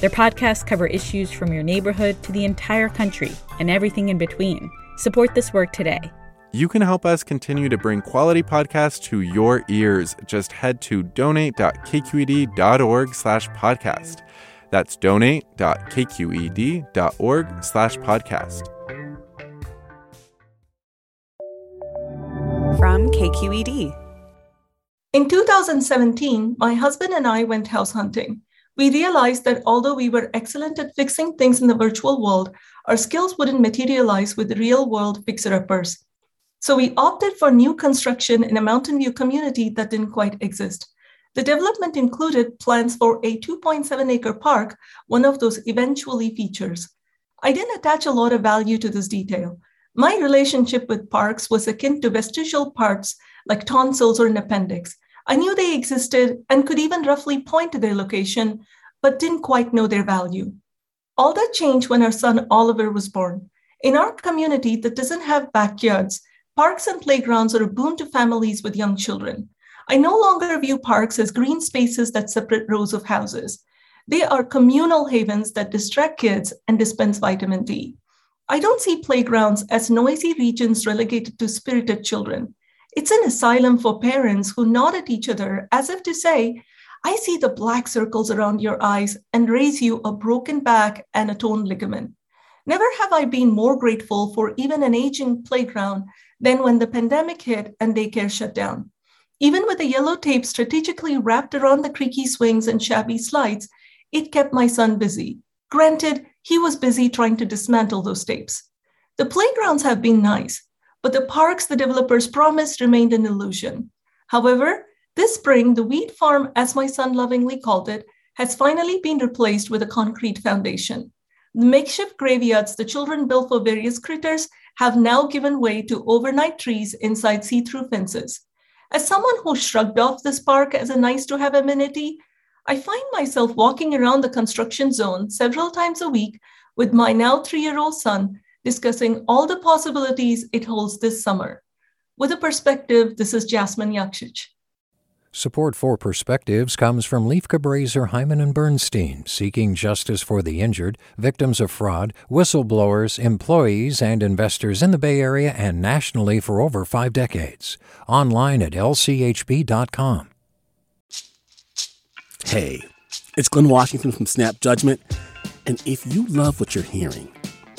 Their podcasts cover issues from your neighborhood to the entire country and everything in between. Support this work today. You can help us continue to bring quality podcasts to your ears. Just head to donate.kqed.org slash podcast. That's donate.kqed.org slash podcast. From KQED. In 2017, my husband and I went house hunting we realized that although we were excellent at fixing things in the virtual world, our skills wouldn't materialize with real world fixer uppers. So we opted for new construction in a Mountain View community that didn't quite exist. The development included plans for a 2.7 acre park, one of those eventually features. I didn't attach a lot of value to this detail. My relationship with parks was akin to vestigial parts like tonsils or an appendix. I knew they existed and could even roughly point to their location, but didn't quite know their value. All that changed when our son Oliver was born. In our community that doesn't have backyards, parks and playgrounds are a boon to families with young children. I no longer view parks as green spaces that separate rows of houses. They are communal havens that distract kids and dispense vitamin D. I don't see playgrounds as noisy regions relegated to spirited children. It's an asylum for parents who nod at each other as if to say, I see the black circles around your eyes and raise you a broken back and a torn ligament. Never have I been more grateful for even an aging playground than when the pandemic hit and daycare shut down. Even with the yellow tape strategically wrapped around the creaky swings and shabby slides, it kept my son busy. Granted, he was busy trying to dismantle those tapes. The playgrounds have been nice, but the parks the developers promised remained an illusion. However, this spring, the wheat farm, as my son lovingly called it, has finally been replaced with a concrete foundation. The makeshift graveyards the children built for various critters have now given way to overnight trees inside see through fences. As someone who shrugged off this park as a nice to have amenity, I find myself walking around the construction zone several times a week with my now three year old son discussing all the possibilities it holds this summer. With a perspective, this is Jasmine Yakshich. Support for Perspectives comes from Lieff Cabraser, Heimann and Bernstein, seeking justice for the injured, victims of fraud, whistleblowers, employees, and investors in the Bay Area and nationally for over five decades. Online at lchb.com. Hey, it's Glynn Washington from Snap Judgment, and if you love what you're hearing,